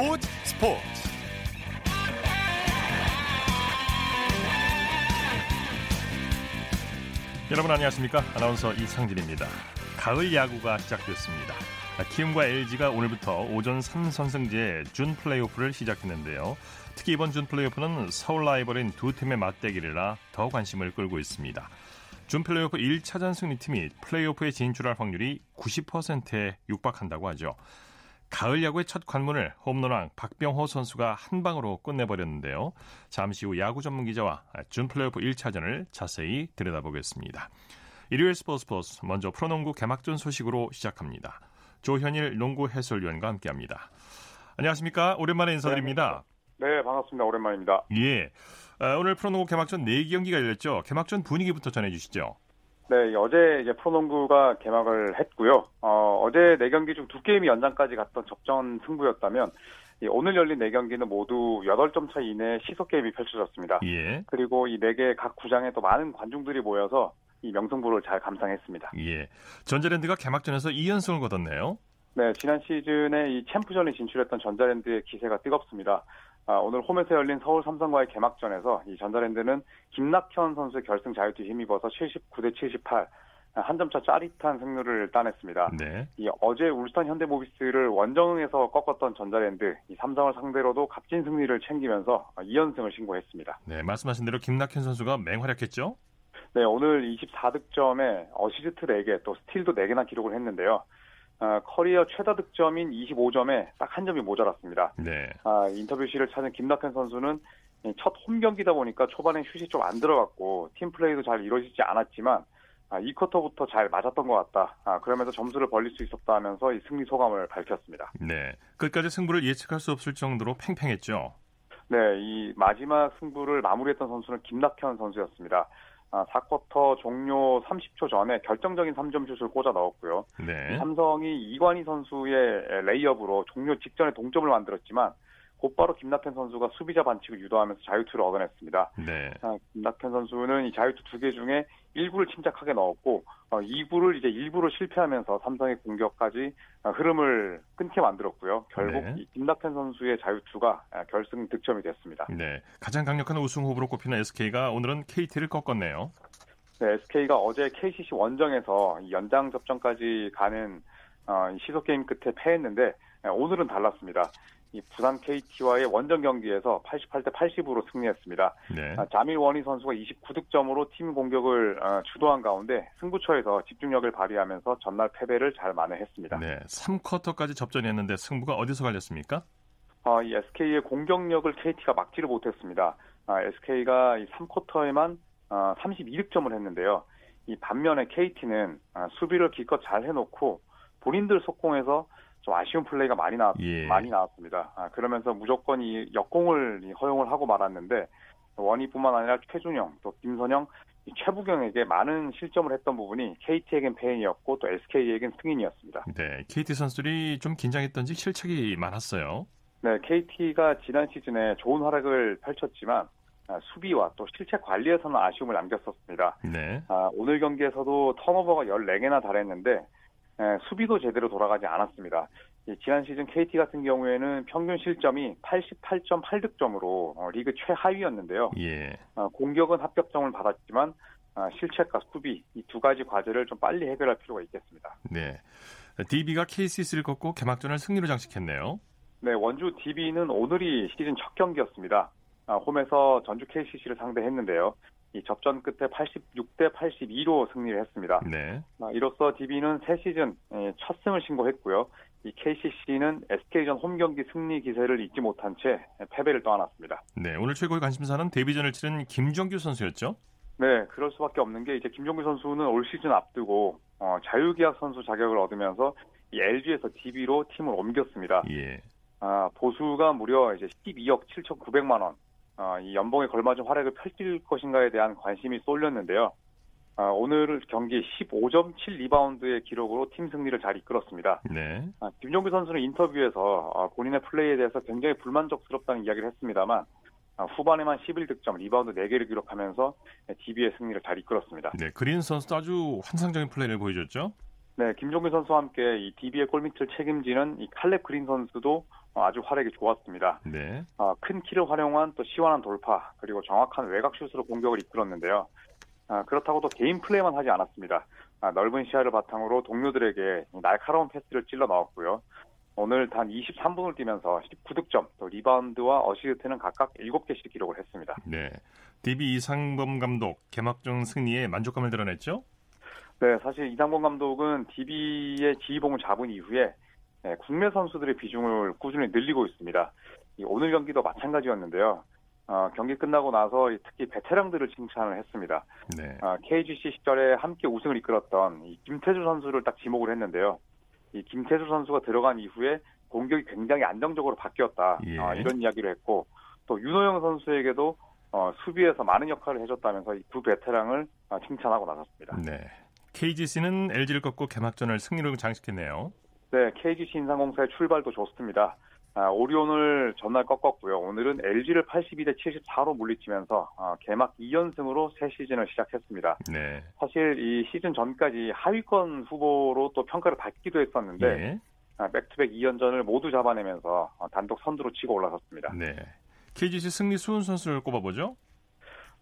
스포츠 스포츠. 여러분 안녕하십니까? 아나운서 이창진입니다. 가을 야구가 시작됐습니다. 키움과 LG가 오늘부터 오전 3선승제 준 플레이오프를 시작했는데요. 특히 이번 준 플레이오프는 서울 라이벌인 두 팀의 맞대결이라 더 관심을 끌고 있습니다. 준 플레이오프 1차전 승리팀이 플레이오프에 진출할 확률이 90%에 육박한다고 하죠. 가을 야구의 첫 관문을 홈런왕 박병호 선수가 한 방으로 끝내버렸는데요. 잠시 후 야구 전문 기자와 준 플레이오프 1차전을 자세히 들여다보겠습니다. 일요일 스포츠 스포츠 먼저 프로농구 개막전 소식으로 시작합니다. 조현일 농구 해설위원과 함께합니다. 안녕하십니까? 오랜만에 인사드립니다. 네, 네 반갑습니다. 오랜만입니다. 예. 아, 오늘 프로농구 개막전 4경기가 열렸죠. 개막전 분위기부터 전해주시죠. 네, 어제 이제 프로농구가 개막을 했고요. 어, 제 4경기 중두 게임이 연장까지 갔던 접전 승부였다면 오늘 열린 4경기는 모두 8점 차 이내 시속 게임이 펼쳐졌습니다. 예. 그리고 이 4개 각 구장에 또 많은 관중들이 모여서 이 명승부를 잘 감상했습니다. 예. 전자랜드가 개막전에서 2연승을 거뒀네요. 네, 지난 시즌에 이 챔프전에 진출했던 전자랜드의 기세가 뜨겁습니다. 아, 오늘 홈에서 열린 서울 삼성과의 개막전에서 이 전자랜드는 김낙현 선수의 결승 자유투 힘입어서 79대 78 한 점 차 짜릿한 승률을 따냈습니다. 네. 이 어제 울산 현대모비스를 원정에서 꺾었던 전자랜드 이 삼성을 상대로도 값진 승리를 챙기면서 2연승을 신고했습니다. 네, 말씀하신 대로 김낙현 선수가 맹활약했죠? 네, 오늘 24득점에 어시스트 4개 또 스틸도 4개나 기록을 했는데요. 어, 커리어 최다 득점인 25점에 딱 한 점이 모자랐습니다. 네. 아, 인터뷰실을 찾은 김낙현 선수는 첫 홈 경기다 보니까 초반에 슛이 좀 안 들어갔고 팀 플레이도 잘 이루어지지 않았지만 아, 이 쿼터부터 잘 맞았던 것 같다. 아, 그러면서 점수를 벌릴 수 있었다 하면서 이 승리 소감을 밝혔습니다. 네. 끝까지 승부를 예측할 수 없을 정도로 팽팽했죠. 네, 이 마지막 승부를 마무리했던 선수는 김낙현 선수였습니다. 아, 4쿼터 종료 30초 전에 결정적인 3점 슛을 꽂아 넣었고요. 네. 삼성이 이관희 선수의 레이업으로 종료 직전에 동점을 만들었지만 곧바로 김낙현 선수가 수비자 반칙을 유도하면서 자유투를 얻어냈습니다. 네. 아, 김낙현 선수는 이 자유투 두 개 중에 1구를 침착하게 넣었고 어, 2구를 이제 일부러 실패하면서 삼성의 공격까지 어, 흐름을 끊게 만들었고요. 결국 네. 이 김낙현 선수의 자유투가 아, 결승 득점이 됐습니다. 네. 가장 강력한 우승 후보로 꼽히는 SK가 오늘은 KT를 꺾었네요. 네, SK가 어제 KCC 원정에서 연장 접전까지 가는 어, 시속 게임 끝에 패했는데 오늘은 달랐습니다. 이 부산 KT와의 원정 경기에서 88대 80으로 승리했습니다. 네. 아, 자밀 원희 선수가 29득점으로 팀 공격을 어, 주도한 가운데 승부처에서 집중력을 발휘하면서 전날 패배를 잘 만회했습니다. 네. 3쿼터까지 접전했는데 승부가 어디서 갈렸습니까? 어, 이 SK의 공격력을 KT가 막지를 못했습니다. 아, SK가 이 3쿼터에만 어, 32득점을 했는데요. 이 반면에 KT는 아, 수비를 기껏 잘 해놓고 본인들 속공에서 좀 아쉬운 플레이가 많이 나왔, 예. 많이 나왔습니다. 아, 그러면서 무조건 이 역공을 허용을 하고 말았는데 원희뿐만 아니라 최준영 또 김선영 이 최부경에게 많은 실점을 했던 부분이 KT에겐 패인이었고 또 SK에겐 승인이었습니다. 네. KT 선수들이 좀 긴장했던지 실책이 많았어요. 네, KT가 지난 시즌에 좋은 활약을 펼쳤지만 아, 수비와 또 실책 관리에서는 아쉬움을 남겼었습니다. 네. 아, 오늘 경기에서도 턴오버가 14개나 달했는데 에, 수비도 제대로 돌아가지 않았습니다. 이 지난 시즌 KT 같은 경우에는 평균 실점이 88.8득점으로 어, 리그 최하위였는데요. 예. 어, 공격은 합격점을 받았지만 아, 실책과 수비 이 두 가지 과제를 좀 빨리 해결할 필요가 있겠습니다. 네. DB가 KCC를 꺾고 개막전을 승리로 장식했네요. 네, 원주 DB는 오늘이 시즌 첫 경기였습니다. 아, 홈에서 전주 KCC를 상대했는데요. 이 접전 끝에 86대 82로 승리를 했습니다. 네. 아, 이로써 DB는 새 시즌 예, 첫 승을 신고했고요. 이 KCC는 SK전 홈 경기 승리 기세를 잊지 못한 채 패배를 떠안았습니다. 네. 오늘 최고의 관심사는 데뷔전을 치른 김종규 선수였죠. 네, 그럴 수밖에 없는 게 이제 김종규 선수는 올 시즌 앞두고 어, 자유계약 선수 자격을 얻으면서 이 LG에서 DB로 팀을 옮겼습니다. 예. 아, 보수가 무려 이제 12억 7,900만 원. 어, 이 연봉에 걸맞은 활약을 펼칠 것인가에 대한 관심이 쏠렸는데요. 아, 오늘 경기 15.7 리바운드의 기록으로 팀 승리를 잘 이끌었습니다. 네. 아, 김종규 선수는 인터뷰에서 아, 본인의 플레이에 대해서 굉장히 불만족스럽다는 이야기를 했습니다만 아, 후반에만 11득점, 리바운드 4개를 기록하면서 DB의 승리를 잘 이끌었습니다. 네. 그린 선수도 아주 환상적인 플레이를 보여줬죠. 네, 김종규 선수와 함께 이 DB의 골밑을 책임지는 이 칼렙 그린 선수도 아주 활약이 좋았습니다. 네. 어, 큰 키를 활용한 또 시원한 돌파 그리고 정확한 외곽 슛으로 공격을 이끌었는데요. 아, 그렇다고 또 개인 플레이만 하지 않았습니다. 아, 넓은 시야를 바탕으로 동료들에게 날카로운 패스를 찔러 넣었고요. 오늘 단 23분을 뛰면서 19득점, 또 리바운드와 어시스트는 각각 7개씩 기록을 했습니다. 네. DB 이상범 감독 개막전 승리에 만족감을 드러냈죠? 네, 사실 이상범 감독은 DB의 지휘봉을 잡은 이후에 네, 국내 선수들의 비중을 꾸준히 늘리고 있습니다. 오늘 경기도 마찬가지였는데요. 어, 경기 끝나고 나서 특히 베테랑들을 칭찬을 했습니다. 네. 어, KGC 시절에 함께 우승을 이끌었던 김태술 선수를 딱 지목을 했는데요. 이 김태수 선수가 들어간 이후에 공격이 굉장히 안정적으로 바뀌었다 예. 어, 이런 이야기를 했고 또 윤호영 선수에게도 어, 수비에서 많은 역할을 해줬다면서 이 두 베테랑을 어, 칭찬하고 나섰습니다. 네. KGC는 LG를 꺾고 개막전을 승리로 장식했네요. 네, KGC 인상공사의 출발도 좋습니다. 아, 오리온을 전날 꺾었고요. 오늘은 LG를 82대 74로 물리치면서 어, 개막 2연승으로 새 시즌을 시작했습니다. 네. 사실 이 시즌 전까지 하위권 후보로 또 평가를 받기도 했었는데 예. 아, 백투백 2연전을 모두 잡아내면서 어, 단독 선두로 치고 올라섰습니다. 네. KGC 승리 수훈 선수를 꼽아보죠.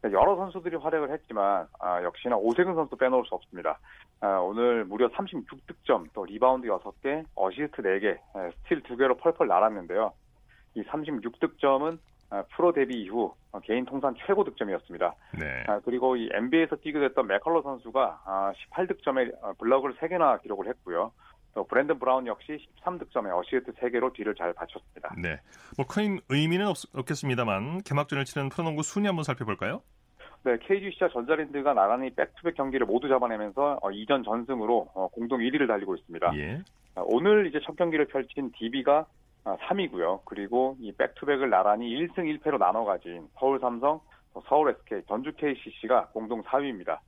네, 여러 선수들이 활약을 했지만 아, 역시나 오세근 선수 빼놓을 수 없습니다. 아, 오늘 무려 36득점, 또 리바운드 6개, 어시스트 4개, 에, 스틸 2개로 펄펄 날았는데요. 이 36득점은 아, 프로 데뷔 이후 어, 개인 통산 최고 득점이었습니다. 네. 아, 그리고 이 NBA에서 뛰게 됐던 맥컬러 선수가 아, 18득점에 어, 블럭을 3개나 기록을 했고요. 또 브랜든 브라운 역시 13득점에 어시스트 3개로 뒤를 잘 받쳤습니다. 네. 뭐 큰 의미는 없, 없겠습니다만 개막전을 치른 프로농구 순위 한번 살펴볼까요? 네, KGC와 전자랜드가 나란히 백투백 경기를 모두 잡아내면서 어, 2전 전승으로 어, 공동 1위를 달리고 있습니다. 예. 아, 오늘 이제 첫 경기를 펼친 DB가 3위고요. 그리고 이 백투백을 나란히 1승 1패로 나눠 가진 서울 삼성, 또 서울 SK, 전주 KCC가 공동 4위입니다.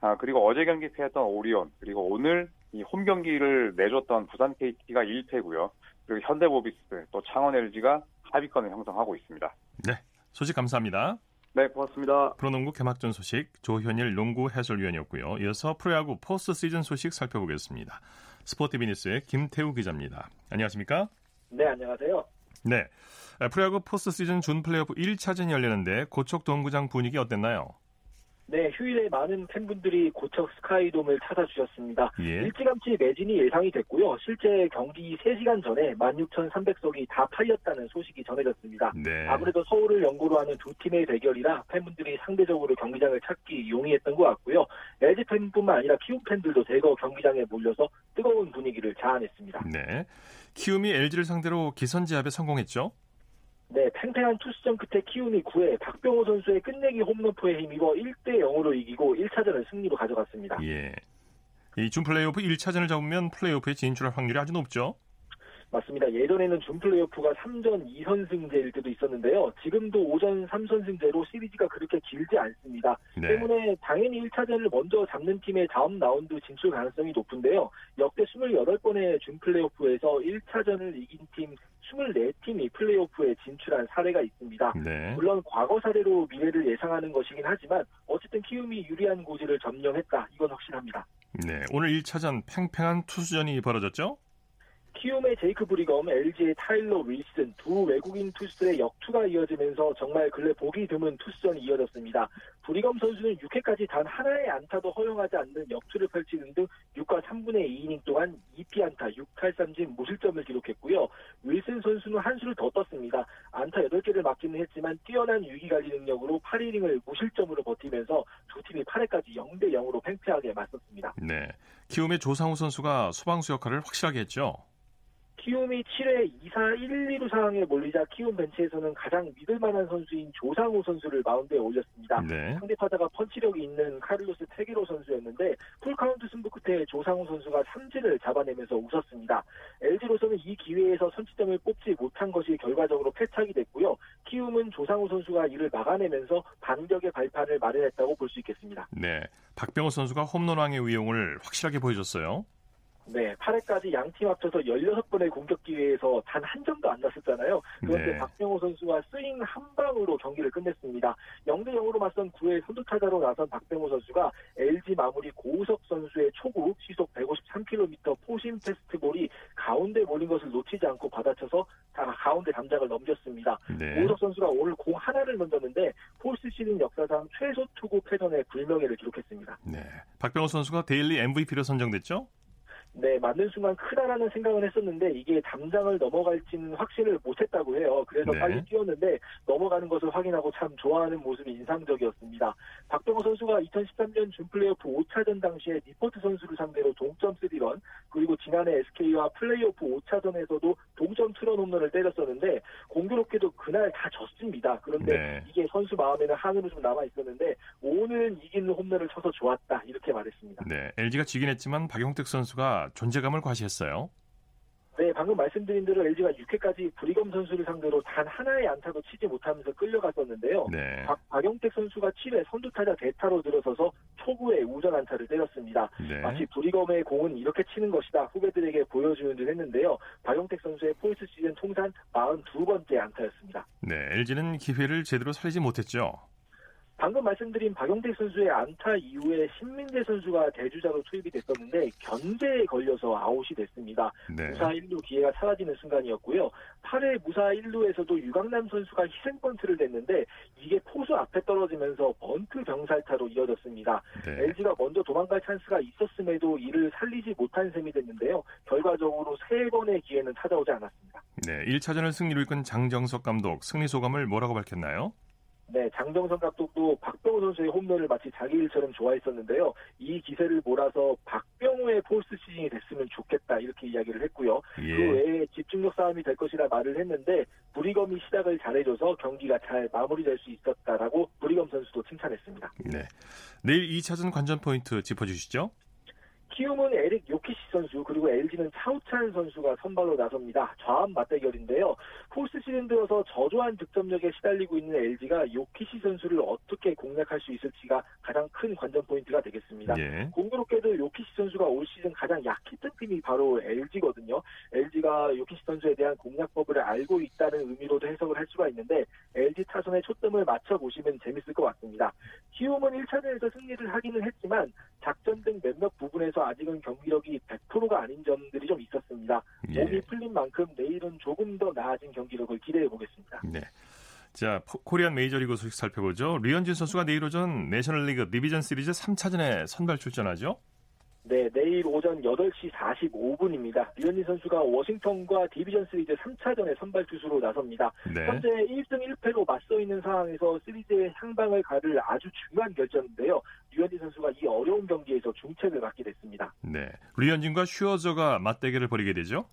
아, 그리고 어제 경기 패했던 오리온, 그리고 오늘 이 홈 경기를 내줬던 부산 KT가 1패고요. 그리고 현대모비스, 또 창원 LG가 하위권을 형성하고 있습니다. 네. 소식 감사합니다. 네, 고맙습니다. 프로농구 개막전 소식 조현일 농구 해설위원이었고요. 이어서 프로야구 포스트 시즌 소식 살펴보겠습니다. 스포티비 뉴스의 김태우 기자입니다. 안녕하십니까? 네, 안녕하세요. 네. 프로야구 포스트 시즌 준 플레이오프 1차전이 열리는데 고척 돔구장 분위기 어땠나요? 네, 휴일에 많은 팬분들이 고척 스카이돔을 찾아주셨습니다. 예. 일찌감치 매진이 예상이 됐고요. 실제 경기 3시간 전에 16,300석이 다 팔렸다는 소식이 전해졌습니다. 네. 아무래도 서울을 연고로 하는 두 팀의 대결이라 팬분들이 상대적으로 경기장을 찾기 용이했던 것 같고요. LG 팬뿐만 아니라 키움 팬들도 대거 경기장에 몰려서 뜨거운 분위기를 자아냈습니다. 네. 키움이 LG를 상대로 기선제압에 성공했죠? 네, 팽팽한 투수전 끝에 키움이 9회 박병호 선수의 끝내기 홈런포에 힘입어 1대 0으로 이기고 1차전을 승리로 가져갔습니다. 예. 이 준 플레이오프 1차전을 잡으면 플레이오프에 진출할 확률이 아주 높죠? 맞습니다. 예전에는 준 플레이오프가 3전 2선승제일 때도 있었는데요. 지금도 5전 3선승제로 시리즈가 그렇게 길지 않습니다. 네. 때문에 당연히 1차전을 먼저 잡는 팀의 다음 라운드 진출 가능성이 높은데요. 역대 28번의 준 플레이오프에서 1차전을 이긴 팀 24팀이 플레이오프에 진출한 사례가 있습니다. 네. 물론 과거 사례로 미래를 예상하는 것이긴 하지만 어쨌든 키움이 유리한 고지를 점령했다. 이건 확실합니다. 네. 오늘 1차전 팽팽한 투수전이 벌어졌죠? 키움의 제이크 브리검, LG의 타일러 윌슨 두 외국인 투수들의 역투가 이어지면서 정말 근래 보기 드문 투수전이 이어졌습니다. 브리검 선수는 6회까지 단 하나의 안타도 허용하지 않는 역투를 펼치는 등 6과 3분의 2이닝 동안 2피안타, 6탈삼진 무실점을 기록했고요. 윌슨 선수는 한 수를 더 떴습니다. 안타 8개를 맞기는 했지만 뛰어난 위기관리 능력으로 8이닝을 무실점으로 버티면서 두 팀이 8회까지 0대 0으로 팽팽하게 맞섰습니다. 네. 키움의 조상우 선수가 소방수 역할을 확실하게 했죠? 키움이 7회 2사 1, 2루 상황에 몰리자 키움 벤치에서는 가장 믿을 만한 선수인 조상우 선수를 마운드에 올렸습니다. 네. 상대 타자가 펀치력이 있는 카를로스 페게로 선수였는데 풀카운트 승부 끝에 조상우 선수가 삼진을 잡아내면서 웃었습니다. LG로서는 이 기회에서 선취점을 뽑지 못한 것이 결과적으로 패착이 됐고요. 키움은 조상우 선수가 이를 막아내면서 반격의 발판을 마련했다고 볼 수 있겠습니다. 네. 박병호 선수가 홈런왕의 위용을 확실하게 보여줬어요. 네, 8회까지 양 팀 합쳐서 16번의 공격 기회에서 단 한 점도 안 났었잖아요. 그런데 네. 박병호 선수가 스윙 한 방으로 경기를 끝냈습니다. 0대 0으로 맞선 9회 선두타자로 나선 박병호 선수가 LG 마무리 고우석 선수의 초구 시속 153km 포심 테스트볼이 가운데 몰린 것을 놓치지 않고 받아쳐서 다 가운데 담장을 넘겼습니다. 네. 고우석 선수가 오늘 공 하나를 던졌는데 포스트 시즌 역사상 최소 투구 패전의 불명예를 기록했습니다. 네. 박병호 선수가 데일리 MVP로 선정됐죠? 네, 맞는 순간 크다라는 생각은 했었는데 이게 담장을 넘어갈지는 확신을 못했다고 해요. 그래서 네. 빨리 뛰었는데 넘어가는 것을 확인하고 참 좋아하는 모습이 인상적이었습니다. 박병호 선수가 2013년 준플레이오프 5차전 당시에 니퍼트 선수를 상대로 동점 3런 그리고 지난해 SK와 플레이오프 5차전에서도 동점 투런 홈런을 때렸었는데 공교롭게도 그날 다 졌습니다. 그런데 네. 이게 선수 마음에는 한으로 좀 남아 있었는데 오늘은 이기는 홈런을 쳐서 좋았다 이렇게 말했습니다. 네. LG가 지긴 했지만 박용택 선수가 존재감을 과시했어요. 네, 방금 말씀드린 대로 LG가 6회까지 브리검 선수를 상대로 단 하나의 안타도 치지 못하면서 끌려갔었는데요. 네. 박, 박용택 선수가 7회 선두타자 대타로 들어서서 초구에 우전 안타를 때렸습니다. 네. 마치 브리검의 공은 이렇게 치는 것이다 후배들에게 보여주는 듯 했는데요. 박용택 선수의 포스트 시즌 통산 42번째 안타였습니다. 네. LG는 기회를 제대로 살리지 못했죠. 방금 말씀드린 박용택 선수의 안타 이후에 신민재 선수가 대주자로 투입이 됐었는데 견제에 걸려서 아웃이 됐습니다. 네. 무사 1루 기회가 사라지는 순간이었고요. 8회 무사 1루에서도 유강남 선수가 희생번트를 댔는데 이게 포수 앞에 떨어지면서 번트 병살타로 이어졌습니다. 네. LG가 먼저 도망갈 찬스가 있었음에도 이를 살리지 못한 셈이 됐는데요. 결과적으로 세 번의 기회는 찾아오지 않았습니다. 네. 1차전을 승리로 이끈 장정석 감독 승리 소감을 뭐라고 밝혔나요? 네, 장정선 감독도 박병호 선수의 홈런을 마치 자기 일처럼 좋아했었는데요. 이 기세를 몰아서 박병호의 폴스 시즌이 됐으면 좋겠다 이렇게 이야기를 했고요. 그 예. 외에 집중력 싸움이 될 것이라 말을 했는데 브리검이 시작을 잘해줘서 경기가 잘 마무리될 수 있었다라고 브리검 선수도 칭찬했습니다. 네. 내일 2차전 관전 포인트 짚어주시죠. 키움은 에릭 요키시 선수 그리고 LG는 차우찬 선수가 선발로 나섭니다. 좌완 맞대결인데요. 포스트 시즌 들어서 저조한 득점력에 시달리고 있는 LG가 요키시 선수를 어떻게 공략할 수 있을지가 가장 큰 관전 포인트가 되겠습니다. 예. 공교롭게도 요키시 선수가 올 시즌 가장 약했던 팀이 바로 LG거든요. LG가 요키시 선수에 대한 공략법을 알고 있다는 의미로도 해석을 할 수가 있는데 LG 타선의 초점을 맞춰보시면 재밌을 것 같습니다. 키움은 1차전에서 승리를 하기는 했지만 작전 등 몇몇 부분에서 아직은 경기력이 100%가 아닌 점들이 좀 있었습니다. 예. 몸이 풀린 만큼 내일은 조금 더 나아진 경기 력을 기대해 보겠습니다. 네. 자, 포- 코리안 메이저리그 소식 살펴보죠. 류현진 선수가 내일 오전 내셔널리그 디비전 시리즈 3차전에 선발 출전하죠. 네, 내일 오전 8시 45분입니다. 류현진 선수가 워싱턴과 디비전 시리즈 3차전에 선발 투수로 나섭니다. 네. 현재 1승 1패로 맞서 있는 상황에서 시리즈의 향방을 가를 아주 중요한 결전인데요. 류현진 선수가 이 어려운 경기에서 중책을 맡게 됐습니다. 네. 류현진과 슈어저가 맞대결을 벌이게 되죠.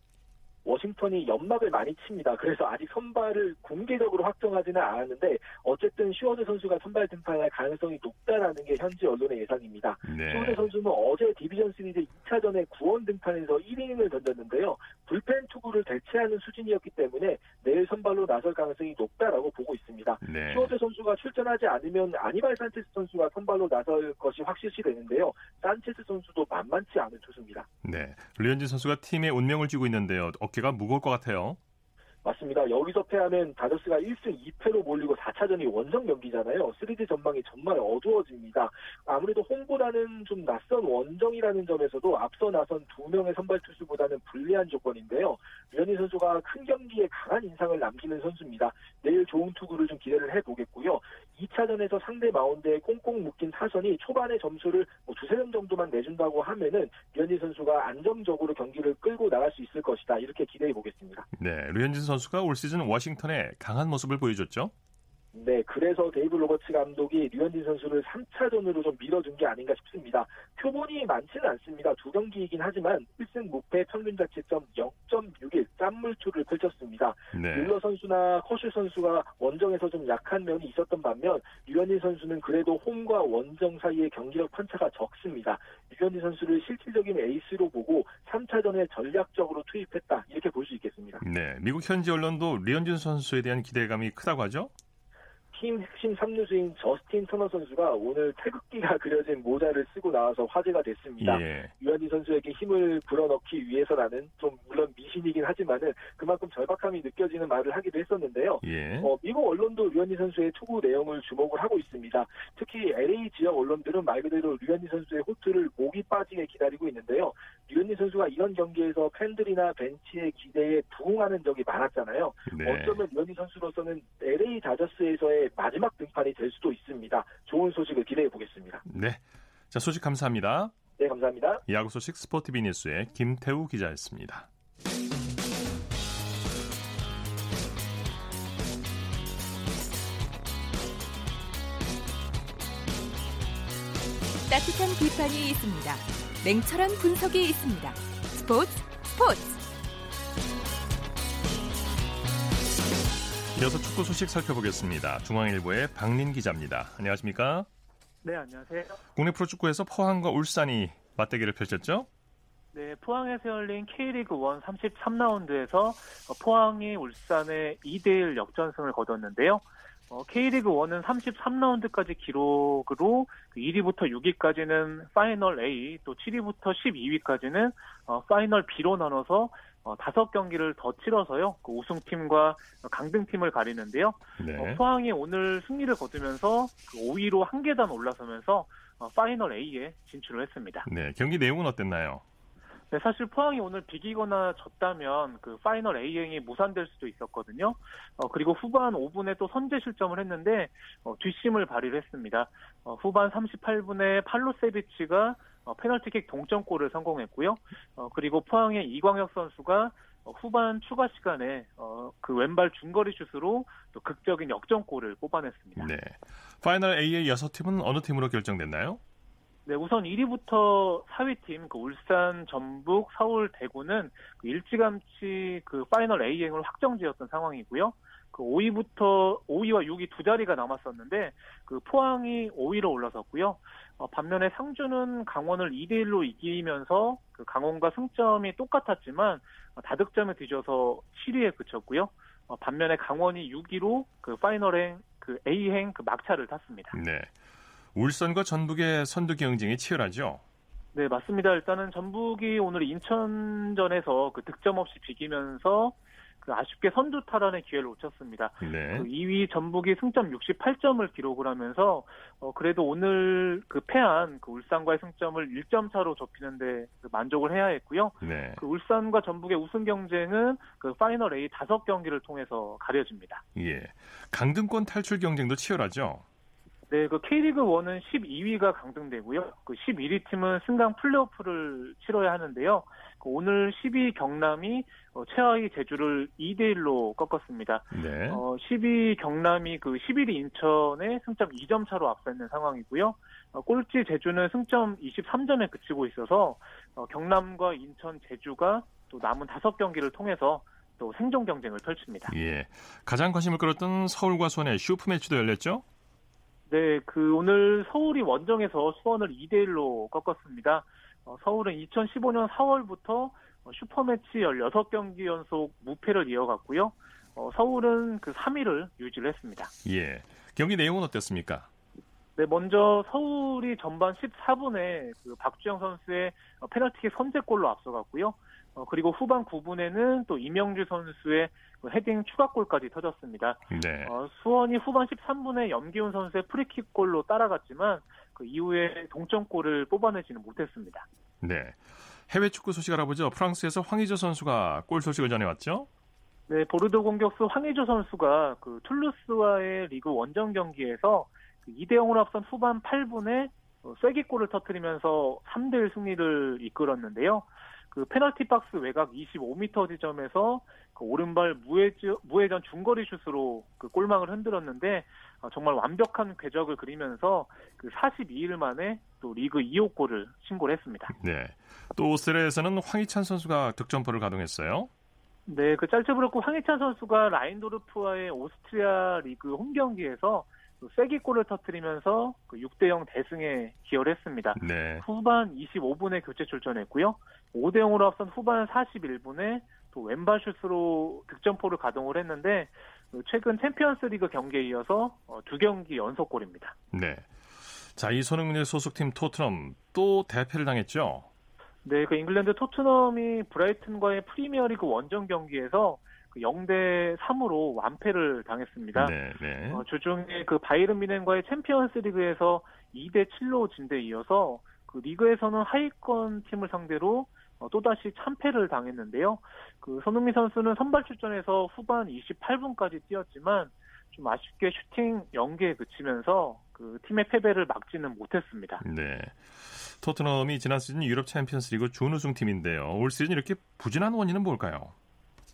워싱턴이 연막을 많이 칩니다. 그래서 아직 선발을 공개적으로 확정하지는 않았는데 어쨌든 슈어저 선수가 선발 등판할 가능성이 높다라는 게 현지 언론의 예상입니다. 네. 슈어저 선수는 어제 디비전 시리즈 2차전에 구원 등판에서 1이닝을 던졌는데요. 불펜 투구를 대체하는 수준이었기 때문에 내일 선발로 나설 가능성이 높다라고 보고 있습니다. 네. 슈어저 선수가 출전하지 않으면 아니발 산체스 선수가 선발로 나설 것이 확실시 되는데요. 산체스 선수도 만만치 않은 투수입니다. 네. 류현진 선수가 팀의 운명을 쥐고 있는데요. 어깨 가 무거울 것 같아요. 맞습니다. 여기서 패하면 다저스가 1승 2패로 몰리고 4차전이 원정 경기잖아요. 시리즈 전망이 정말 어두워집니다. 아무래도 홈보다는 좀 낯선 원정이라는 점에서도 앞서 나선 두 명의 선발 투수보다는 불리한 조건인데요. 류현진 선수가 큰 경기에 강한 인상을 남기는 선수입니다. 내일 좋은 투구를 좀 기대를 해보겠고요. 2차전에서 상대 마운드에 꽁꽁 묶인 타선이 초반에 점수를 뭐 두세 점 정도만 내준다고 하면은 류현진 선수가 안정적으로 경기를 끌고 나갈 수 있을 것이다. 이렇게 기대해 보겠습니다. 네. 류현진 선수가 올 시즌 워싱턴에 강한 모습을 보여줬죠. 네, 그래서 데이브 로버츠 감독이 류현진 선수를 3차전으로 좀 밀어준 게 아닌가 싶습니다. 표본이 많지는 않습니다. 두 경기이긴 하지만 1승 무패 평균 자책점 0.61 짠물투구를 펼쳤습니다. 네. 뷸러 선수나 커쇼 선수가 원정에서 좀 약한 면이 있었던 반면 류현진 선수는 그래도 홈과 원정 사이의 경기력 편차가 적습니다. 류현진 선수를 실질적인 에이스로 보고 3차전에 전략적으로 투입했다 이렇게 볼 수 있겠습니다. 네. 미국 현지 언론도 류현진 선수에 대한 기대감이 크다고 하죠. 팀 핵심 3루수인 저스틴 터너 선수가 오늘 태극기가 그려진 모자를 쓰고 나와서 화제가 됐습니다. 예. 유현진 선수에게 힘을 불어넣기 위해서라는 좀 물론 미신이긴 하지만은 그만큼 절박함이 느껴지는 말을 하기도 했었는데요. 예. 어, 미국 언론도 류현진 선수의 투구 내용을 주목을 하고 있습니다. 특히 LA 지역 언론들은 말 그대로 류현진 선수의 호투를 목이 빠지게 기다리고 있는데요. 류현진 선수가 이런 경기에서 팬들이나 벤치의 기대에 부응하는 적이 많았잖아요. 네. 어쩌면 류현진 선수로서는 LA 다저스에서의 마지막 등판이 될 수도 있습니다. 좋은 소식을 기대해 보겠습니다. 네. 자, 소식 감사합니다. 네, 감사합니다. 야구 소식 스포티비 뉴스의 김태우 기자였습니다. 따뜻한 비판이 있습니다. 냉철한 분석이 있습니다. 스포츠 스포츠 이어서 축구 소식 살펴보겠습니다. 중앙일보의 박린 기자입니다. 안녕하십니까? 네, 안녕하세요. 국내 프로축구에서 포항과 울산이 맞대결을 펼쳤죠? 네, 포항에서 열린 K리그 1 33라운드에서 포항이 울산에 2대1 역전승을 거뒀는데요. 어, K리그 1은 33라운드까지 기록으로 1위부터 그 6위까지는 파이널 A, 또 7위부터 12위까지는 어, 파이널 B로 나눠서 어, 다섯 경기를 더 치러서요. 그 우승팀과 강등팀을 가리는데요. 네. 어, 포항이 오늘 승리를 거두면서 그 5위로 한 계단 올라서면서 어, 파이널 A에 진출을 했습니다. 네, 경기 내용은 어땠나요? 네, 사실 포항이 오늘 비기거나 졌다면 그 파이널 A행이 무산될 수도 있었거든요. 어, 그리고 후반 5분에 또 선제 실점을 했는데 어, 뒷심을 발휘를 했습니다. 어, 후반 38분에 팔로세비치가 어, 페널티킥 동점골을 성공했고요. 어, 그리고 포항의 이광혁 선수가 어, 후반 추가 시간에 어, 그 왼발 중거리 슛으로 또 극적인 역전골을 뽑아냈습니다. 네. 파이널 A의 여섯 팀은 어느 팀으로 결정됐나요? 네, 우선 1위부터 4위 팀, 그 울산, 전북, 서울, 대구는 그 일찌감치 그 파이널 A행을 확정지었던 상황이고요. 그 5위부터 5위와 6위 두 자리가 남았었는데 그 포항이 5위로 올라섰고요. 어, 반면에 상주는 강원을 2대 1로 이기면서 그 강원과 승점이 똑같았지만 어, 다득점에 뒤져서 7위에 그쳤고요. 어, 반면에 강원이 6위로 그 파이널행 그 A행 그 막차를 탔습니다. 네. 울산과 전북의 선두 경쟁이 치열하죠. 네, 맞습니다. 일단은 전북이 오늘 인천전에서 그 득점 없이 비기면서 그 아쉽게 선두 탈환의 기회를 놓쳤습니다. 네. 그 2위 전북이 승점 68점을 기록을 하면서 어 그래도 오늘 그 패한 그 울산과의 승점을 1점 차로 좁히는데 그 만족을 해야 했고요. 네. 그 울산과 전북의 우승 경쟁은 그 파이널 A 다섯 경기를 통해서 가려집니다. 예. 강등권 탈출 경쟁도 치열하죠. 네, 그 K리그 1은 12위가 강등되고요. 그 11위 팀은 승강 플레이오프를 치러야 하는데요. 그 오늘 12위 경남이 어, 최하위 제주를 2대 1로 꺾었습니다. 네. 어, 12위 경남이 그 11위 인천에 승점 2점 차로 앞서 있는 상황이고요. 어, 꼴찌 제주는 승점 23점에 그치고 있어서 어, 경남과 인천, 제주가 또 남은 5경기를 통해서 또 생존 경쟁을 펼칩니다. 예. 가장 관심을 끌었던 서울과 수원의 슈퍼매치도 열렸죠? 네, 그 오늘 서울이 원정에서 수원을 2대 1로 꺾었습니다. 어, 서울은 2015년 4월부터 어, 슈퍼매치 16경기 연속 무패를 이어갔고요. 어, 서울은 그 3위를 유지를 했습니다. 예. 경기 내용은 어땠습니까? 네, 먼저 서울이 전반 14분에 그 박주영 선수의 어, 페널티킥 선제골로 앞서갔고요. 어, 그리고 후반 9분에는 또 이명주 선수의 그 헤딩 추가골까지 터졌습니다. 네. 어, 수원이 후반 13분에 염기훈 선수의 프리킥골로 따라갔지만 그 이후에 동점골을 뽑아내지는 못했습니다. 네. 해외 축구 소식 알아보죠. 프랑스에서 황의조 선수가 골 소식을 전해왔죠? 네, 보르도 공격수 황의조 선수가 그 툴루스와의 리그 원정 경기에서 그 2대 0으로 앞선 후반 8분에 쐐기골을 터뜨리면서 3대1 승리를 이끌었는데요. 그 페널티 박스 외곽 25m 지점에서 그 오른발 무회전, 무회전 중거리 슛으로 그 골망을 흔들었는데 어, 정말 완벽한 궤적을 그리면서 그 42일 만에 또 리그 2호 골을 신고를 했습니다. 네. 또 오스트리아에서는 황희찬 선수가 득점포를 가동했어요. 네, 그 짤츠브르크 황희찬 선수가 라인도르프와의 오스트리아 리그 홈 경기에서 쐐기골을 터뜨리면서 그 6대0 대승에 기여를 했습니다. 네. 후반 25분에 교체 출전했고요. 5대 0으로 앞선 후반 41분에 또 왼발 슛으로 득점포를 가동을 했는데 최근 챔피언스리그 경기에 이어서 어, 두 경기 연속골입니다. 네. 자, 이 손흥민의 소속팀 토트넘 또 대패를 당했죠. 네, 그 잉글랜드 토트넘이 브라이튼과의 프리미어리그 원정 경기에서 그 0대 3으로 완패를 당했습니다. 네, 네. 어, 주중에 그 바이른 미넨과의 챔피언스리그에서 2대 7로 진 데 이어서 그 리그에서는 하위권 팀을 상대로 어, 또다시 참패를 당했는데요. 그 손흥민 선수는 선발 출전해서 후반 28분까지 뛰었지만 좀 아쉽게 슈팅 연계에 그치면서 그 팀의 패배를 막지는 못했습니다. 네. 토트넘이 지난 시즌 유럽 챔피언스리그 준우승 팀인데요. 올 시즌 이렇게 부진한 원인은 뭘까요?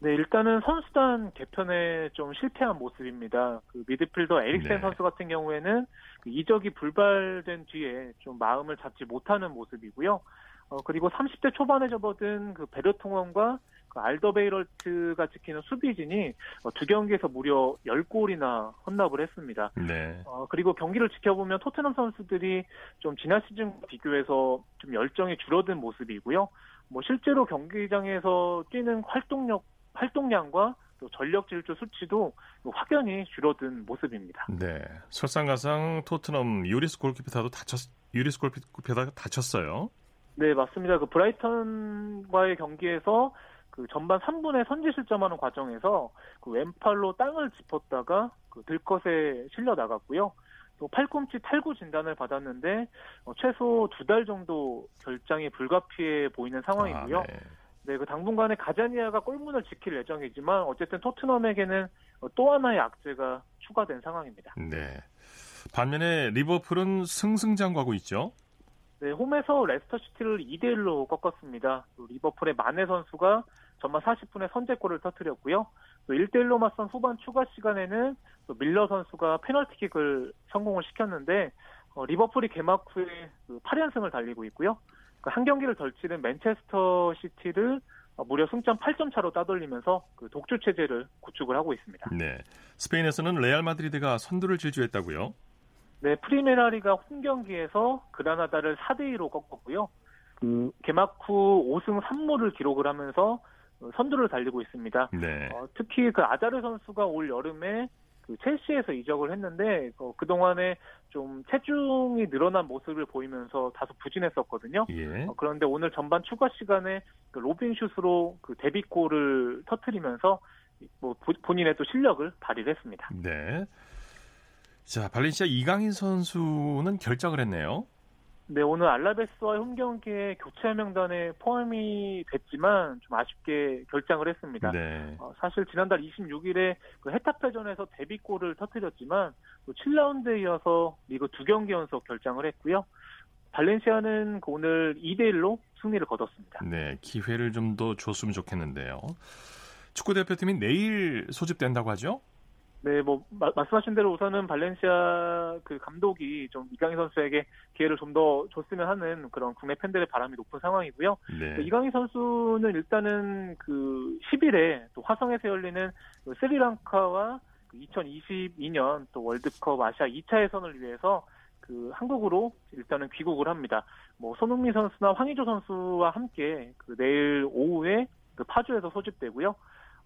네, 일단은 선수단 개편에 좀 실패한 모습입니다. 그 미드필더 에릭센 네. 선수 같은 경우에는 그 이적이 불발된 뒤에 좀 마음을 잡지 못하는 모습이고요. 어, 그리고 30대 초반에 접어든 그 베르통원과 그 알더베이럴트가 지키는 수비진이 어, 두 경기에서 무려 10골이나 헌납을 했습니다. 네. 어, 그리고 경기를 지켜보면 토트넘 선수들이 좀 지난 시즌과 비교해서 좀 열정이 줄어든 모습이고요. 뭐 실제로 경기장에서 뛰는 활동력, 활동량과 또 전력 질주 수치도 확연히 줄어든 모습입니다. 네. 설상가상 토트넘 유리스 골키퍼도 다쳤 유리스 골키퍼가 다쳤어요. 네, 맞습니다. 그 브라이턴과의 경기에서 그 전반 3분에 선제 실점하는 과정에서 그 왼팔로 땅을 짚었다가 그 들것에 실려 나갔고요. 또 팔꿈치 탈구 진단을 받았는데 어, 최소 두 달 정도 결장이 불가피해 보이는 상황이고요. 아, 네. 네, 그 당분간에 가자니아가 골문을 지킬 예정이지만 어쨌든 토트넘에게는 어, 또 하나의 악재가 추가된 상황입니다. 네. 반면에 리버풀은 승승장구하고 있죠. 네, 홈에서 레스터 시티를 2대 1로 꺾었습니다. 또 리버풀의 마네 선수가 전반 40분에 선제골을 터뜨렸고요. 또 1대 1로 맞선 후반 추가 시간에는 또 밀너 선수가 페널티킥을 성공을 시켰는데 어, 리버풀이 개막 후에 그 8연승을 달리고 있고요. 그 한 경기를 덜 치른 맨체스터 시티를 어, 무려 승점 8점 차로 따돌리면서 그 독주 체제를 구축을 하고 있습니다. 네. 스페인에서는 레알 마드리드가 선두를 질주했다고요. 네, 프리메라리가 홈 경기에서 그라나다를 4대 2로 꺾었고요. 그 개막 후 5승 3무를 기록을 하면서 어, 선두를 달리고 있습니다. 네. 어, 특히 그 아자르 선수가 올 여름에 그 첼시에서 이적을 했는데 어, 그 동안에 좀 체중이 늘어난 모습을 보이면서 다소 부진했었거든요. 예. 어, 그런데 오늘 전반 추가 시간에 그 로빙 슛으로 그 데뷔골을 터트리면서 뭐 보- 본인의 또 실력을 발휘를 했습니다. 네. 자, 발렌시아 이강인 선수는 결장을 했네요. 네, 오늘 알라베스와의 홈 경기에 교체 명단에 포함이 됐지만 좀 아쉽게 결장을 했습니다. 네. 어, 사실 지난달 26일에 그 헤타페전에서 데뷔골을 터뜨렸지만 또 7라운드에 이어서 리그 두 경기 연속 결장을 했고요. 발렌시아는 그 오늘 2대 1로 승리를 거뒀습니다. 네, 기회를 좀 더 줬으면 좋겠는데요. 축구 대표팀이 내일 소집된다고 하죠? 네, 뭐 마- 말씀하신 대로 우선은 발렌시아 그 감독이 좀 이강인 선수에게 기회를 좀 더 줬으면 하는 그런 국내 팬들의 바람이 높은 상황이고요. 네. 그 이강인 선수는 일단은 그 10일에 또 화성에서 열리는 그 스리랑카와 2022년 또 월드컵 아시아 2차 예선을 위해서 그 한국으로 일단은 귀국을 합니다. 뭐 손흥민 선수나 황의조 선수와 함께 그 내일 오후에 그 파주에서 소집되고요.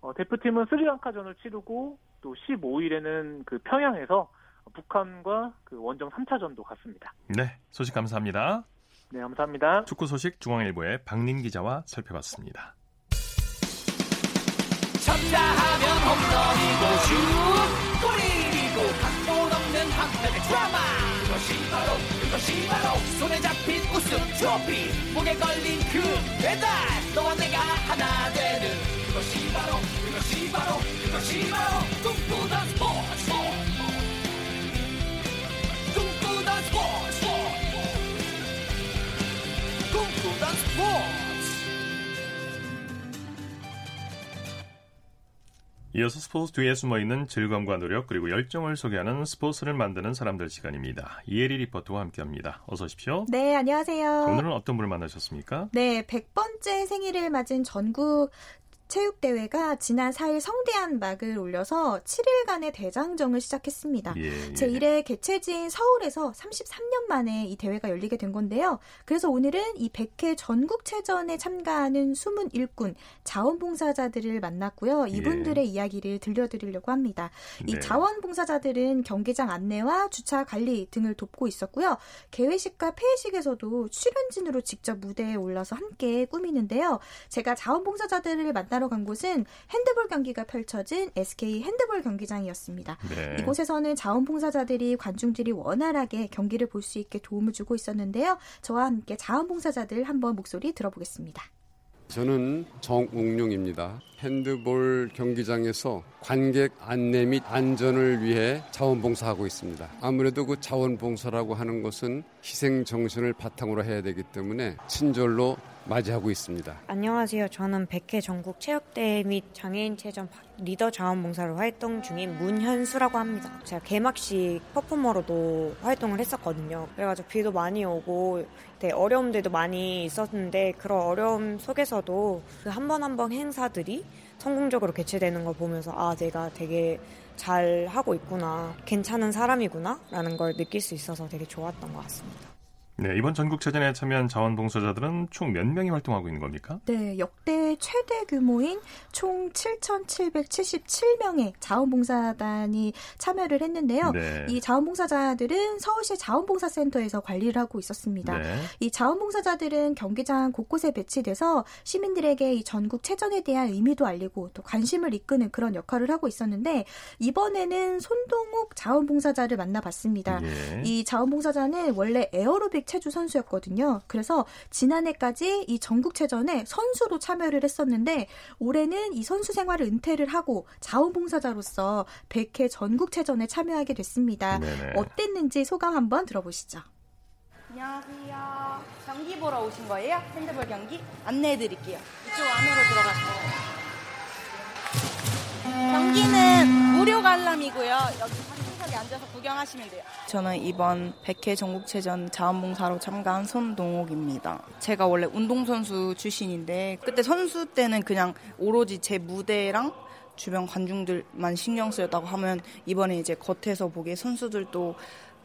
어, 대표팀은 스리랑카전을 치르고 또 15일에는 그 평양에서 북한과 그 원정 3차전도 갔습니다. 네, 소식 감사합니다. 네, 감사합니다. 축구 소식 중앙일보의 박민 기자와 살펴봤습니다. 쳤다 하면 홈런이고 슛 골이고 각본 없는 한편의 드라마 그것이 바로 그것이 바로 손에 잡힌 우승 트로피 목에 걸린 그 배달 너와 내가 하나 되는 그것이 바로 그것이 바로 그것이 바로 꿈꾸던 스포츠 꿈꾸던 스포츠 꿈꾸던 스포츠 이어서 스포츠 뒤에 숨어있는 즐거움과 노력 그리고 열정을 소개하는 스포츠를 만드는 사람들 시간입니다. 이혜리 리포터와 함께합니다. 어서 오십시오. 네, 안녕하세요. 오늘은 어떤 분을 만나셨습니까? 네, 100번째 생일을 맞은 전국 체육대회가 지난 4일 성대한 막을 올려서 7일간의 대장정을 시작했습니다. 예, 예. 제1회 개최지인 서울에서 33년 만에 이 대회가 열리게 된 건데요. 그래서 오늘은 이 100회 전국체전에 참가하는 숨은 일꾼 자원봉사자들을 만났고요. 이분들의 예. 이야기를 들려드리려고 합니다. 이 네. 자원봉사자들은 경기장 안내와 주차 관리 등을 돕고 있었고요. 개회식과 폐회식에서도 출연진으로 직접 무대에 올라서 함께 꾸미는데요. 제가 자원봉사자들을 만나 러 간 곳은 핸드볼 경기가 펼쳐진 SK 핸드볼 경기장이었습니다. 네. 이곳에서는 자원봉사자들이 관중들이 원활하게 경기를 볼 수 있게 도움을 주고 있었는데요. 저와 함께 자원봉사자들 한번 목소리 들어보겠습니다. 저는 정웅룡입니다. 핸드볼 경기장에서 관객 안내 및 안전을 위해 자원봉사하고 있습니다. 아무래도 그 자원봉사라고 하는 것은 희생 정신을 바탕으로 해야 되기 때문에 친절로 맞이하고 있습니다. 안녕하세요. 저는 100회 전국 체육대회 및 장애인 체전 리더 자원봉사로 활동 중인 문현수라고 합니다. 제가 개막식 퍼포머로도 활동을 했었거든요. 그래가지고 비도 많이 오고 되게 어려움들도 많이 있었는데 그런 어려움 속에서도 그 한 번 한 번 행사들이 성공적으로 개최되는 걸 보면서 아 내가 되게 잘 하고 있구나 괜찮은 사람이구나 라는 걸 느낄 수 있어서 되게 좋았던 것 같습니다. 네, 이번 전국체전에 참여한 자원봉사자들은 총 몇 명이 활동하고 있는 겁니까? 네, 역대 최대 규모인 총 7,777명의 자원봉사단이 참여를 했는데요. 네. 이 자원봉사자들은 서울시 자원봉사센터에서 관리를 하고 있었습니다. 네. 이 자원봉사자들은 경기장 곳곳에 배치돼서 시민들에게 이 전국 체전에 대한 의미도 알리고 또 관심을 이끄는 그런 역할을 하고 있었는데 이번에는 손동욱 자원봉사자를 만나봤습니다. 예. 이 자원봉사자는 원래 에어로빅 체주 선수였거든요. 그래서 지난해까지 이 전국체전에 선수로 참여를 했었는데 올해는 이 선수 생활을 은퇴를 하고 자원봉사자로서 100회 전국체전에 참여하게 됐습니다. 네네. 어땠는지 소감 한번 들어보시죠. 안녕하세요. 경기 보러 오신 거예요? 핸드볼 경기? 안내해 드릴게요. 이쪽 안으로 들어가세요. 경기는 무료 관람이고요. 여기 상승석에 앉아서 구경하시면 돼요. 저는 이번 100회 전국체전 자원봉사로 참가한 손동욱입니다. 제가 원래 운동선수 출신인데 그때 선수 때는 그냥 오로지 제 무대랑 주변 관중들만 신경 쓰였다고 하면 이번에 이제 겉에서 보기에 선수들도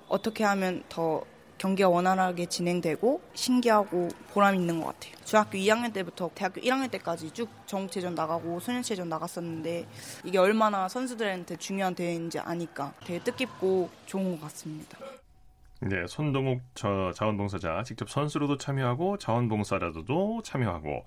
어떻게 하면 더 경기가 원활하게 진행되고 신기하고 보람 있는 것 같아요. 중학교 2학년 때부터 대학교 1학년 때까지 쭉 전국체전 나가고 소년체전 나갔었는데 이게 얼마나 선수들한테 중요한 대회인지 아니까 되게 뜻깊고 좋은 것 같습니다. 네, 손동욱 저 자원봉사자 직접 선수로도 참여하고 자원봉사자로도 참여하고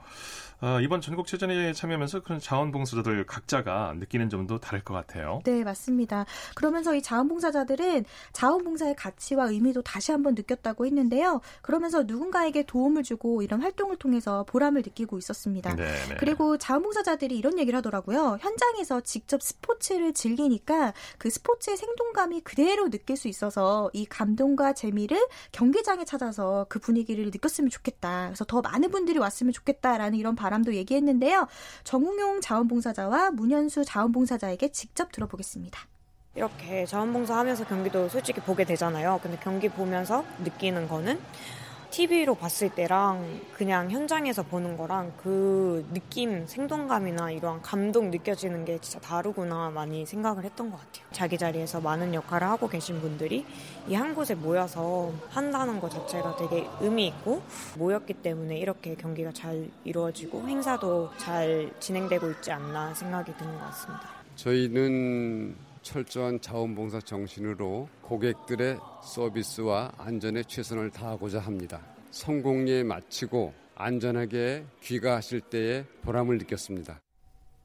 어, 이번 전국체전에 참여하면서 그런 자원봉사자들 각자가 느끼는 점도 다를 것 같아요. 네, 맞습니다. 그러면서 이 자원봉사자들은 자원봉사의 가치와 의미도 다시 한번 느꼈다고 했는데요. 그러면서 누군가에게 도움을 주고 이런 활동을 통해서 보람을 느끼고 있었습니다. 네, 네. 그리고 자원봉사자들이 이런 얘기를 하더라고요. 현장에서 직접 스포츠를 즐기니까 그 스포츠의 생동감이 그대로 느낄 수 있어서 이 감동과 재미를 경기장에 찾아서 그 분위기를 느꼈으면 좋겠다. 그래서 더 많은 분들이 왔으면 좋겠다라는 이런 바람도 얘기했는데요. 정웅용 자원봉사자와 문현수 자원봉사자에게 직접 들어보겠습니다. 이렇게 자원봉사하면서 경기도 솔직히 보게 되잖아요. 근데 경기 보면서 느끼는 거는 TV로 봤을 때랑 그냥 현장에서 보는 거랑 그 느낌, 생동감이나 이러한 감동 느껴지는 게 진짜 다르구나 많이 생각을 했던 것 같아요. 자기 자리에서 많은 역할을 하고 계신 분들이 이 한 곳에 모여서 한다는 것 자체가 되게 의미 있고 모였기 때문에 이렇게 경기가 잘 이루어지고 행사도 잘 진행되고 있지 않나 생각이 드는 것 같습니다. 저희는 철저한 자원봉사 정신으로 고객들의 서비스와 안전에 최선을 다하고자 합니다. 성공리에 마치고 안전하게 귀가하실 때의 보람을 느꼈습니다.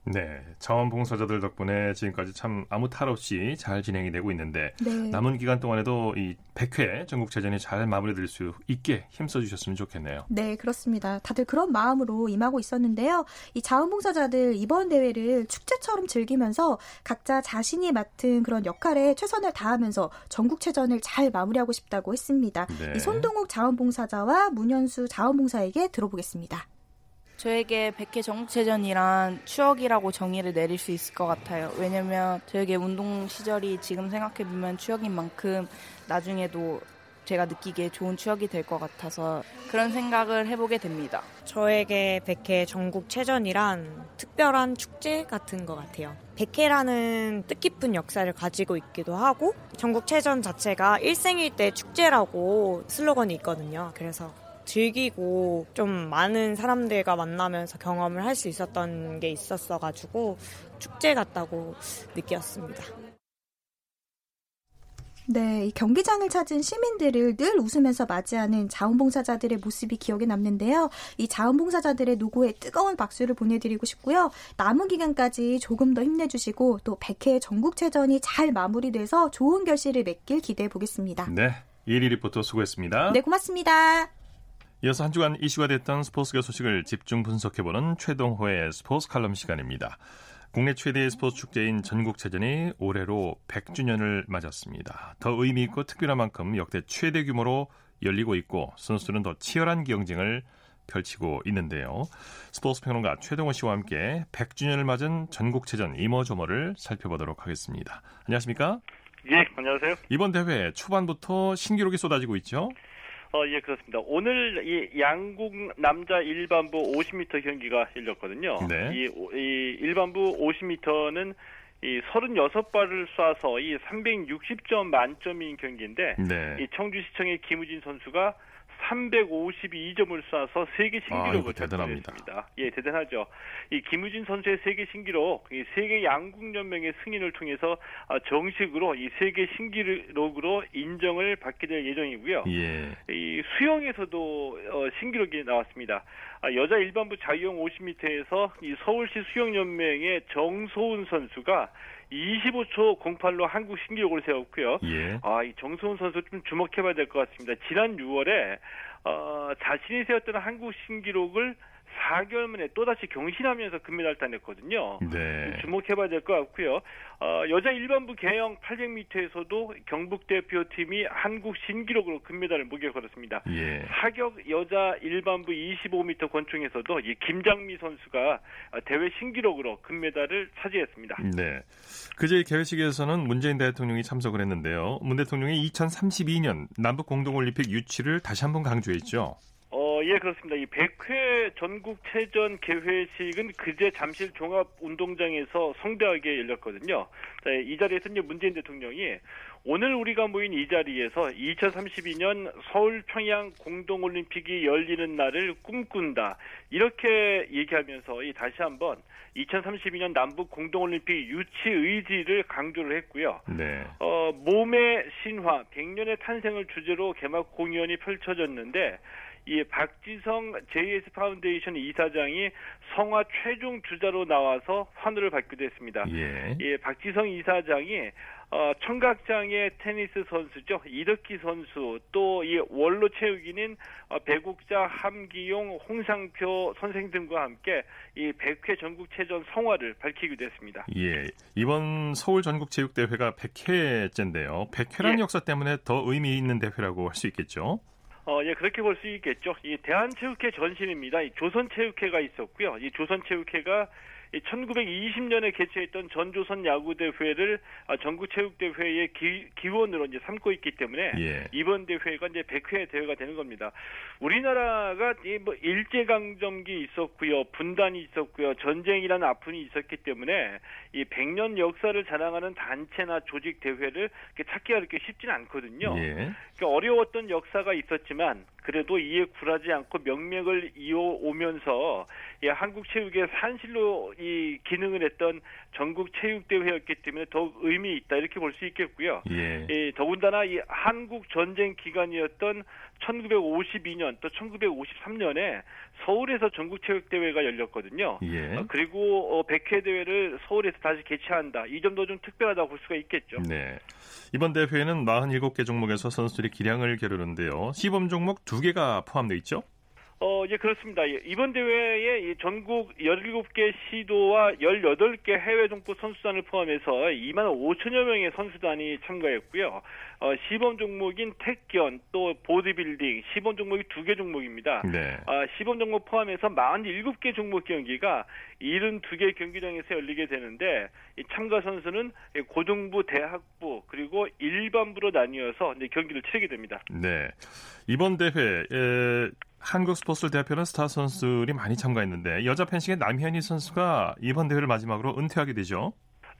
네, 자원봉사자들 덕분에 지금까지 참 아무 탈 없이 잘 진행이 되고 있는데 네. 남은 기간 동안에도 이 100회 전국체전이 잘 마무리될 수 있게 힘써 주셨으면 좋겠네요. 네, 그렇습니다. 다들 그런 마음으로 임하고 있었는데요. 이 자원봉사자들 이번 대회를 축제처럼 즐기면서 각자 자신이 맡은 그런 역할에 최선을 다하면서 전국체전을 잘 마무리하고 싶다고 했습니다. 네. 이 손동욱 자원봉사자와 문현수 자원봉사에게 들어보겠습니다. 저에게 100회 전국체전이란 추억이라고 정의를 내릴 수 있을 것 같아요. 왜냐면 저에게 운동 시절이 지금 생각해보면 추억인 만큼 나중에도 제가 느끼기에 좋은 추억이 될 것 같아서 그런 생각을 해보게 됩니다. 저에게 백회 전국체전이란 특별한 축제 같은 것 같아요. 백회라는 뜻깊은 역사를 가지고 있기도 하고 전국체전 자체가 일생일대 축제라고 슬로건이 있거든요. 그래서 즐기고 좀 많은 사람들과 만나면서 경험을 할 수 있었던 게 있었어가지고 축제 같다고 느꼈습니다. 네, 이 경기장을 찾은 시민들을 늘 웃으면서 맞이하는 자원봉사자들의 모습이 기억에 남는데요. 이 자원봉사자들의 노고에 뜨거운 박수를 보내드리고 싶고요. 남은 기간까지 조금 더 힘내주시고 또 100회 전국체전이 잘 마무리돼서 좋은 결실을 맺길 기대해 보겠습니다. 네, 이리 리포터 수고했습니다. 네, 고맙습니다. 이어서 한 주간 이슈가 됐던 스포츠계 소식을 집중 분석해보는 최동호의 스포츠 칼럼 시간입니다. 국내 최대의 스포츠 축제인 전국체전이 올해로 100주년을 맞았습니다. 더 의미 있고 특별한 만큼 역대 최대 규모로 열리고 있고 선수들은 더 치열한 경쟁을 펼치고 있는데요. 스포츠 평론가 최동호 씨와 함께 100주년을 맞은 전국체전 이모저모를 살펴보도록 하겠습니다. 안녕하십니까? 예, 안녕하세요. 이번 대회 초반부터 신기록이 쏟아지고 있죠? 어, 예, 그렇습니다. 오늘 이 양국 남자 일반부 50m 경기가 열렸거든요. 네. 이, 이 일반부 50m는 이 36발을 쏴서 이 360점 만점인 경기인데 네. 이 청주시청의 김우진 선수가 352점을 쏴서 세계 신기록을 달성했습니다. 예, 대단하죠. 이 김우진 선수의 세계 신기록, 이 세계 양궁 연맹의 승인을 통해서 아, 정식으로 이 세계 신기록으로 인정을 받게 될 예정이고요. 예. 이 수영에서도 어, 신기록이 나왔습니다. 아, 여자 일반부 자유형 50m에서 이 서울시 수영연맹의 정소은 선수가 25초 08로 한국 신기록을 세웠고요. 예. 아, 이 정소은 선수 좀 주목해봐야 될 것 같습니다. 지난 6월에 어, 자신이 세웠던 한국 신기록을 4개월 만에 또다시 경신하면서 금메달 따냈거든요. 네. 주목해봐야 될 것 같고요. 어, 여자 일반부 개영 800m에서도 경북 대표팀이 한국 신기록으로 금메달을 목에 걸었습니다. 예. 사격 여자 일반부 25m 권총에서도 이 김장미 선수가 대회 신기록으로 금메달을 차지했습니다. 네. 그제 개회식에서는 문재인 대통령이 참석을 했는데요. 문 대통령이 2032년 남북 공동올림픽 유치를 다시 한번 강조했죠. 어, 예, 그렇습니다. 이 100회 전국체전 개회식은 그제 잠실 종합운동장에서 성대하게 열렸거든요. 네, 이 자리에서 이제 문재인 대통령이 오늘 우리가 모인 이 자리에서 2032년 서울 평양 공동올림픽이 열리는 날을 꿈꾼다. 이렇게 얘기하면서 이 다시 한번 2032년 남북 공동올림픽 유치 의지를 강조를 했고요. 네. 어, 몸의 신화, 100년의 탄생을 주제로 개막 공연이 펼쳐졌는데 이 박지성 JS 파운데이션 이사장이 성화 최종 주자로 나와서 환호를 받기도 했습니다. 예. 예, 박지성 이사장이 어, 청각장애 테니스 선수죠. 이덕기 선수 또 이 원로 체육인인 어, 배국자 함기용 홍상표 선생 등과 함께 이 100회 전국체전 성화를 밝히기도 했습니다. 예. 이번 서울 전국체육대회가 100회째인데요. 100회라는 예. 역사 때문에 더 의미 있는 대회라고 할 수 있겠죠. 어, 예, 그렇게 볼 수 있겠죠. 이 대한체육회 전신입니다. 이 조선체육회가 있었고요. 이 조선체육회가 이 1920년에 개최했던 전조선 야구대회를 아, 전국체육대회의 기, 기원으로 이제 삼고 있기 때문에 예. 이번 대회가 이제 100회 대회가 되는 겁니다. 우리나라가 이뭐 일제강점기 있었고요, 분단이 있었고요, 전쟁이라는 아픔이 있었기 때문에 이 100년 역사를 자랑하는 단체나 조직 대회를 찾기가 그렇게 쉽지는 않거든요. 예. 그러니까 어려웠던 역사가 있었지만 그래도 이에 굴하지 않고 명맥을 이어오면서 이 한국 체육의 산실로 이 기능을 했던 전국 체육 대회였기 때문에 더욱 의미 있다 이렇게 볼 수 있겠고요. 예. 이 더군다나 이 한국 전쟁 기간이었던 1952년 또 1953년에 서울에서 전국 체육 대회가 열렸거든요. 예. 어, 그리고 어, 100회 대회를 서울에서 다시 개최한다. 이 점도 좀 특별하다고 볼 수가 있겠죠. 네. 이번 대회는 47개 종목에서 선수들이 기량을 겨루는데요. 시범 종목 2개가 포함되어 있죠? 어, 예, 그렇습니다. 예, 이번 대회에 전국 17개 시도와 18개 해외 종목 선수단을 포함해서 2만 5천여 명의 선수단이 참가했고요. 어, 시범 종목인 택견 또 보디빌딩 시범 종목이 두 개 종목입니다. 네. 아, 시범 종목 포함해서 47개 종목 경기가 72개 경기장에서 열리게 되는데 이 참가 선수는 고등부, 대학부 그리고 일반부로 나뉘어서 이제 경기를 치르게 됩니다. 네. 이번 대회 에, 한국 스포츠를 대표하는 스타 선수들이 많이 참가했는데 여자 펜싱의 남현희 선수가 이번 대회를 마지막으로 은퇴하게 되죠.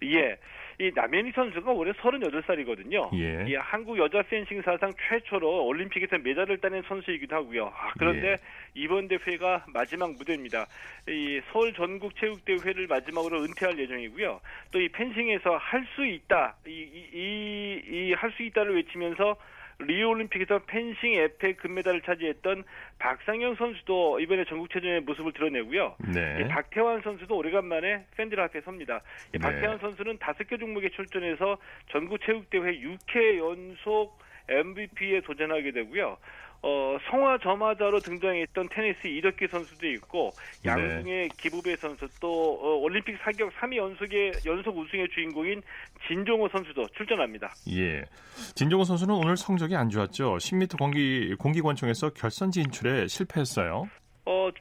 예. 이 남현희 선수가 올해 38살이거든요. 예. 이 한국 여자 펜싱 사상 최초로 올림픽에서 메달을 따낸 선수이기도 하고요. 아, 그런데 예. 이번 대회가 마지막 무대입니다. 이 서울 전국 체육 대회를 마지막으로 은퇴할 예정이고요. 또 이 펜싱에서 할 수 있다, 이이할수 있다를 외치면서 리오 올림픽에서 펜싱 에페 금메달을 차지했던 박상영 선수도 이번에 전국체전의 모습을 드러내고요. 네. 이 박태환 선수도 오래간만에 팬들 앞에 섭니다. 이 네. 박태환 선수는 다섯 개 종목에 출전해서 전국체육대회 6회 연속 MVP에 도전하게 되고요. 어, 성화 점화자로 등장했던 테니스 이덕기 선수도 있고 네. 양궁의 기부배 선수 또 어, 올림픽 사격 3위 연속의 연속 우승의 주인공인 진종호 선수도 출전합니다. 예. 진종호 선수는 오늘 성적이 안 좋았죠. 10m 공기 공기권총에서 결선 진출에 실패했어요.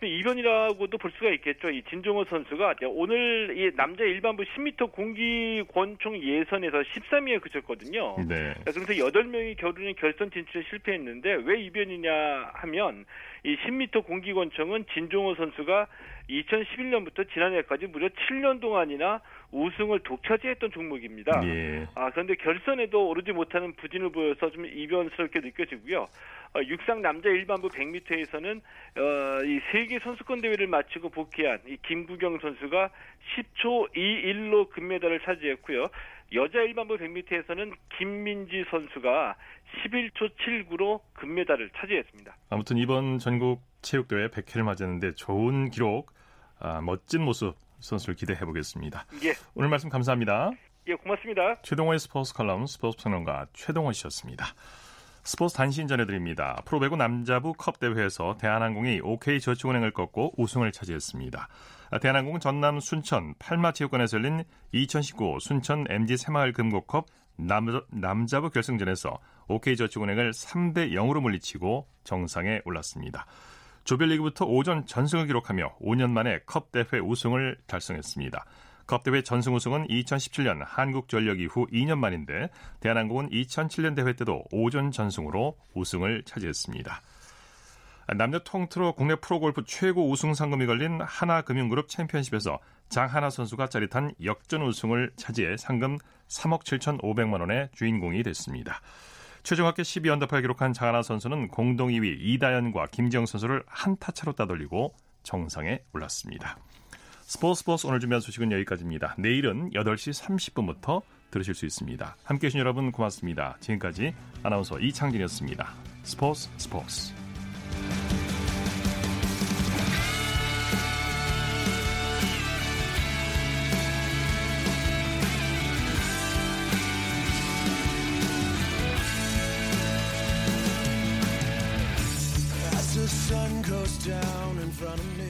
어, 좀 이변이라고도 볼 수가 있겠죠. 이 진종호 선수가 오늘 이 남자 일반부 10m 공기 권총 예선에서 13위에 그쳤거든요. 네. 그래서 8명이 겨루는 결선 진출에 실패했는데 왜 이변이냐 하면 이 10m 공기 권총은 진종호 선수가 2011년부터 지난해까지 무려 7년 동안이나 우승을 독차지했던 종목입니다. 예. 아, 그런데 결선에도 오르지 못하는 부진을 보여서 좀 이변스럽게 느껴지고요. 어, 육상 남자 일반부 100m에서는 어, 이 세계 선수권 대회를 마치고 복귀한 이 김구경 선수가 10초 21로 금메달을 차지했고요. 여자 일반부 100m에서는 김민지 선수가 11초 79로 금메달을 차지했습니다. 아무튼 이번 전국 체육대회 100회를 맞았는데 좋은 기록, 아, 멋진 모습 선수를 기대해 보겠습니다. 예, 오늘 말씀 감사합니다. 예, 고맙습니다. 최동호의 스포츠 칼럼 스포츠 평론가 최동호 씨였습니다. 스포츠 단신 전해드립니다. 프로배구 남자부 컵 대회에서 대한항공이 OK저축은행을 꺾고 우승을 차지했습니다. 대한항공은 전남 순천 팔마체육관에서 열린 2019 순천 MG 새마을 금고컵 남, 남자부 결승전에서 OK저축은행을 3대 0으로 물리치고 정상에 올랐습니다. 조별리그부터 오전 전승을 기록하며 5년 만에 컵 대회 우승을 달성했습니다. 컵 대회 전승 우승은 2017년 한국전력 이후 2년 만인데 대한항공은 2007년 대회 때도 오전 전승으로 우승을 차지했습니다. 남녀 통틀어 국내 프로골프 최고 우승 상금이 걸린 하나금융그룹 챔피언십에서 장하나 선수가 짜릿한 역전 우승을 차지해 상금 3억 7,500만 원의 주인공이 됐습니다. 최종 합계 12언더파를 기록한 장하나 선수는 공동 2위 이다연과 김지영 선수를 한 타 차로 따돌리고 정상에 올랐습니다. 스포츠 스포츠 오늘 준비한 소식은 여기까지입니다. 내일은 8시 30분부터 들으실 수 있습니다. 함께해 주신 여러분 고맙습니다. 지금까지 아나운서 이창진이었습니다. 스포츠 스포츠 down in front of me